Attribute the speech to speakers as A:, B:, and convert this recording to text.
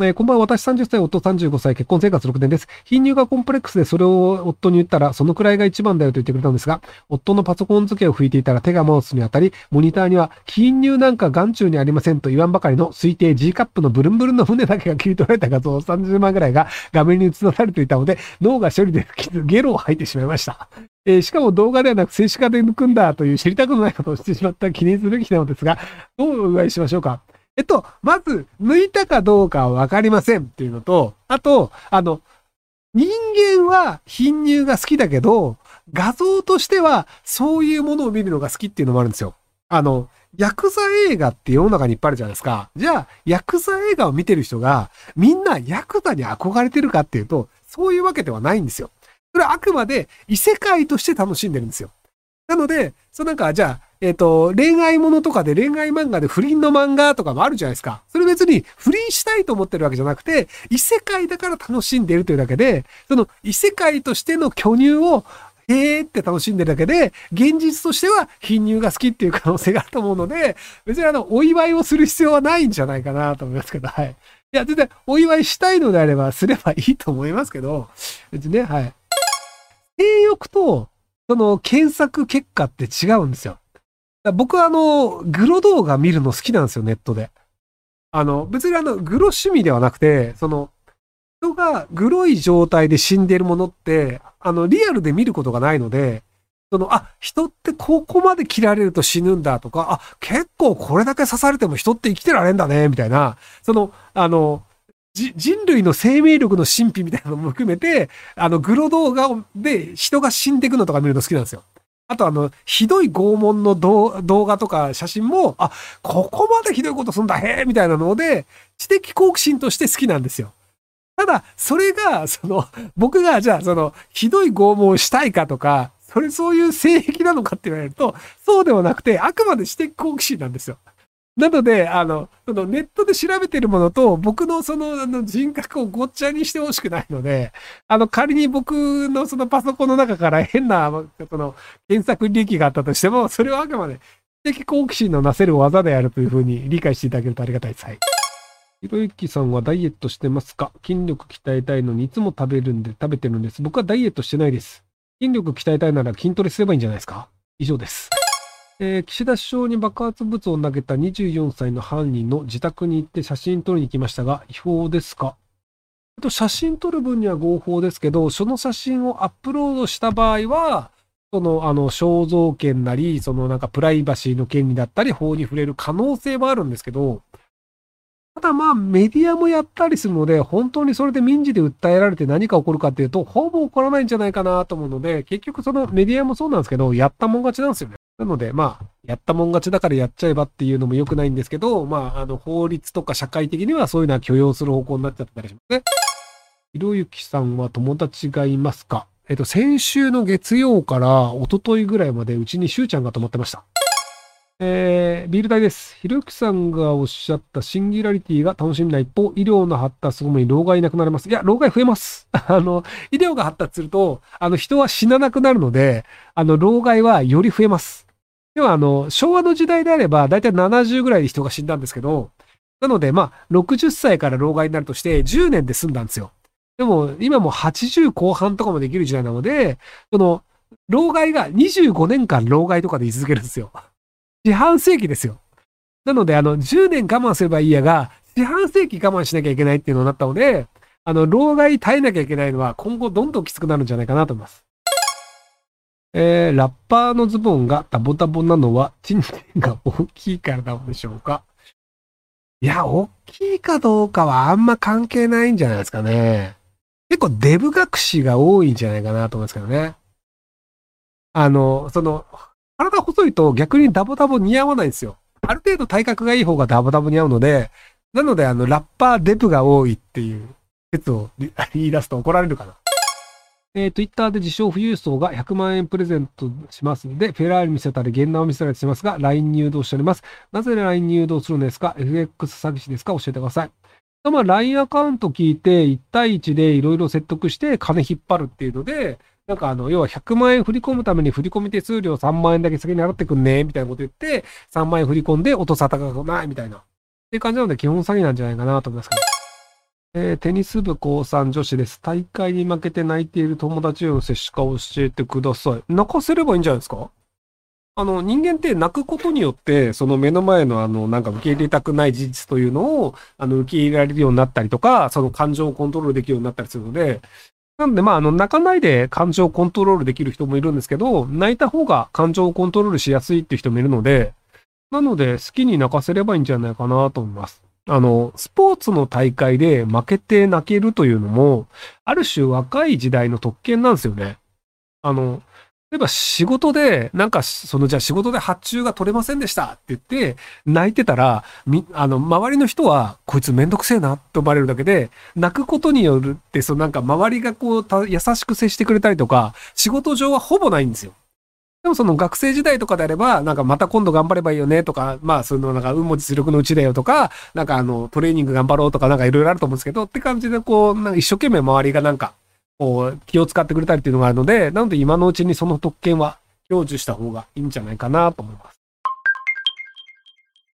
A: えーこんばんは、私30歳、夫35歳、結婚生活6年です。貧乳がコンプレックスでそれを夫に言ったら、そのくらいが一番だよと言ってくれたんですが、夫のパソコン付けを拭いていたら手がマウスに当たり、モニターには、貧乳なんか眼中にありませんと言わんばかりの推定 G カップのブルンブルンの船だけが切り取られた画像30万ぐらいが画面に映されていたので、脳が処理できずゲロを吐いてしまいました。えーしかも動画ではなく静止画で抜くんだという知りたくもないことをしてしまった記念すべきなのですが、どうお祝いしましょうか？えっと、まず、抜いたかどうかはわかりませんっていうのと、あと、あの、人間は貧乳が好きだけど、画像としてはそういうものを見るのが好きっていうのもあるんですよ。あの、ヤクザ映画って世の中にいっぱいあるじゃないですか。じゃあ、ヤクザ映画を見てる人が、みんなヤクザに憧れてるかっていうと、そういうわけではないんですよ。それはあくまで異世界として楽しんでるんですよ。なので、そうなんか、じゃあ、えっ、と、恋愛ものとかで恋愛漫画で不倫の漫画とかもあるじゃないですか。それ別に不倫したいと思ってるわけじゃなくて、異世界だから楽しんでいるというだけで、その異世界としての巨乳を、へーって楽しんでるだけで、現実としては貧乳が好きっていう可能性があると思うので、別にあの、お祝いをする必要はないんじゃないかなと思いますけど、はい。いや、全然お祝いしたいのであればすればいいと思いますけど、別にね、はい。性欲と、その検索結果って違うんですよ。僕はあの、グロ動画見るの好きなんですよ、ネットで。あの、別にあの、グロ趣味ではなくて、その、人がグロい状態で死んでるものって、あの、リアルで見ることがないので、その、あ、人ってここまで切られると死ぬんだとか、あ、結構これだけ刺されても人って生きてられんだね、みたいな、その、あの、人類の生命力の神秘みたいなのも含めて、あの、グロ動画で人が死んでいくのとか見るの好きなんですよ。あとあの、ひどい拷問の動画とか写真も、あ、ここまでひどいことすんだ、へえみたいなので、知的好奇心として好きなんですよ。ただ、それが、その、僕が、じゃあ、その、ひどい拷問をしたいかとか、それ、そういう性癖なのかって言われると、そうではなくて、あくまで知的好奇心なんですよ。なので、あの、そのネットで調べてるものと、僕のそのあの人格をごっちゃにしてほしくないので、あの、仮に僕のそのパソコンの中から変な、その、検索履歴があったとしても、それはあくまで知的好奇心のなせる技であるというふうに理解していただけるとありがたいです。はい。ひろゆきさんはダイエットしてますか？筋力鍛えたいのにいつも食べるんで食べてるんです。僕はダイエットしてないです。筋力鍛えたいなら筋トレすればいいんじゃないですか？以上です。えー岸田首相に爆発物を投げた24歳の犯人の自宅に行って写真撮りに行きましたが、違法ですか？と、写真撮る分には合法ですけど、その写真をアップロードした場合は、その、あの、肖像権なり、そのなんかプライバシーの権利だったり、法に触れる可能性はあるんですけど、ただまあメディアもやったりするので、本当にそれで民事で訴えられて何か起こるかっていうと、ほぼ起こらないんじゃないかなと思うので、結局そのメディアもそうなんですけど、やったもん勝ちなんですよね。なのでまあ、やったもん勝ちだからやっちゃえばっていうのも良くないんですけど、まあ、あの、法律とか社会的にはそういうのは許容する方向になっちゃったりしますね。ひろゆきさんは友達がいますか？えっと、先週の月曜から一昨日ぐらいまでうちにしゅうちゃんが泊まってました。えー、ビール代です。ひろゆきさんがおっしゃったシンギュラリティが楽しみな一方、医療の発達とともに老害なくなります。いや、老害増えます。あの、医療が発達すると、あの、人は死ななくなるので、あの、老害はより増えます。要は、あの、昭和の時代であれば、だいたい70ぐらいで人が死んだんですけど、なので、まあ、60歳から老害になるとして、10年で済んだんですよ。でも、今も80後半とかもできる時代なので、その、老害が25年間老害とかで居続けるんですよ。四半世紀ですよ。なので、あの、10年我慢すればいいやが、四半世紀我慢しなきゃいけないっていうのになったので、あの、老害耐えなきゃいけないのは今後どんどんきつくなるんじゃないかなと思います。えー、ラッパーのズボンがダボダボなのは、チンチンが大きいからなのでしょうかいや、大きいかどうかはあんま関係ないんじゃないですかね。結構デブ隠しが多いんじゃないかなと思いますけどね。あの、その、体細いと逆にダボダボ似合わないんですよ。ある程度体格がいい方がダボダボ似合うので、なのであの、ラッパーデブが多いっていう説を言い 出すと怒られるかな。えー、ツイッターで自称富裕層が100万円プレゼントしますので、フェラーリ見せたり、現ナーを見せたりしますが、LINE に誘導しております。なぜ LINE に誘導するんですか ?FX 詐欺師ですか？教えてください。まあ、LINE アカウント聞いて、1対1でいろいろ説得して金引っ張るっていうので、なんかあの、要は100万円振り込むために振り込み手数料3万円だけ先に払ってくんね、みたいなこと言って、3万円振り込んで落とさ高くない、みたいな。っていう感じなので基本詐欺なんじゃないかなと思いますけど。えー、テニス部高3女子です。大会に負けて泣いている友達への接種化を教えてください。泣かせればいいんじゃないですか？あの、人間って泣くことによって、その目の前のあの、なんか受け入れたくない事実というのを、あの、受け入れられるようになったりとか、その感情をコントロールできるようになったりするので、なんで、まあ、あの、泣かないで感情をコントロールできる人もいるんですけど、泣いた方が感情をコントロールしやすいっていう人もいるので、なので、好きに泣かせればいいんじゃないかなと思います。あの、スポーツの大会で負けて泣けるというのも、ある種若い時代の特権なんですよね。あの、例えば仕事で、なんか、そのじゃあ仕事で発注が取れませんでしたって言って、泣いてたら、み、あの、周りの人は、こいつめんどくせえなって思われるだけで、泣くことによるって、そのなんか周りがこう、優しく接してくれたりとか、仕事上はほぼないんですよ。でもその学生時代とかであれば、なんかまた今度頑張ればいいよねとか、まあそのなんか運も実力のうちだよとか、なんかあのトレーニング頑張ろうとかなんかいろいろあると思うんですけど、って感じでこう、一生懸命周りがなんか、こう気を使ってくれたりっていうのがあるので、なので今のうちにその特権は享受した方がいいんじゃないかなと思います。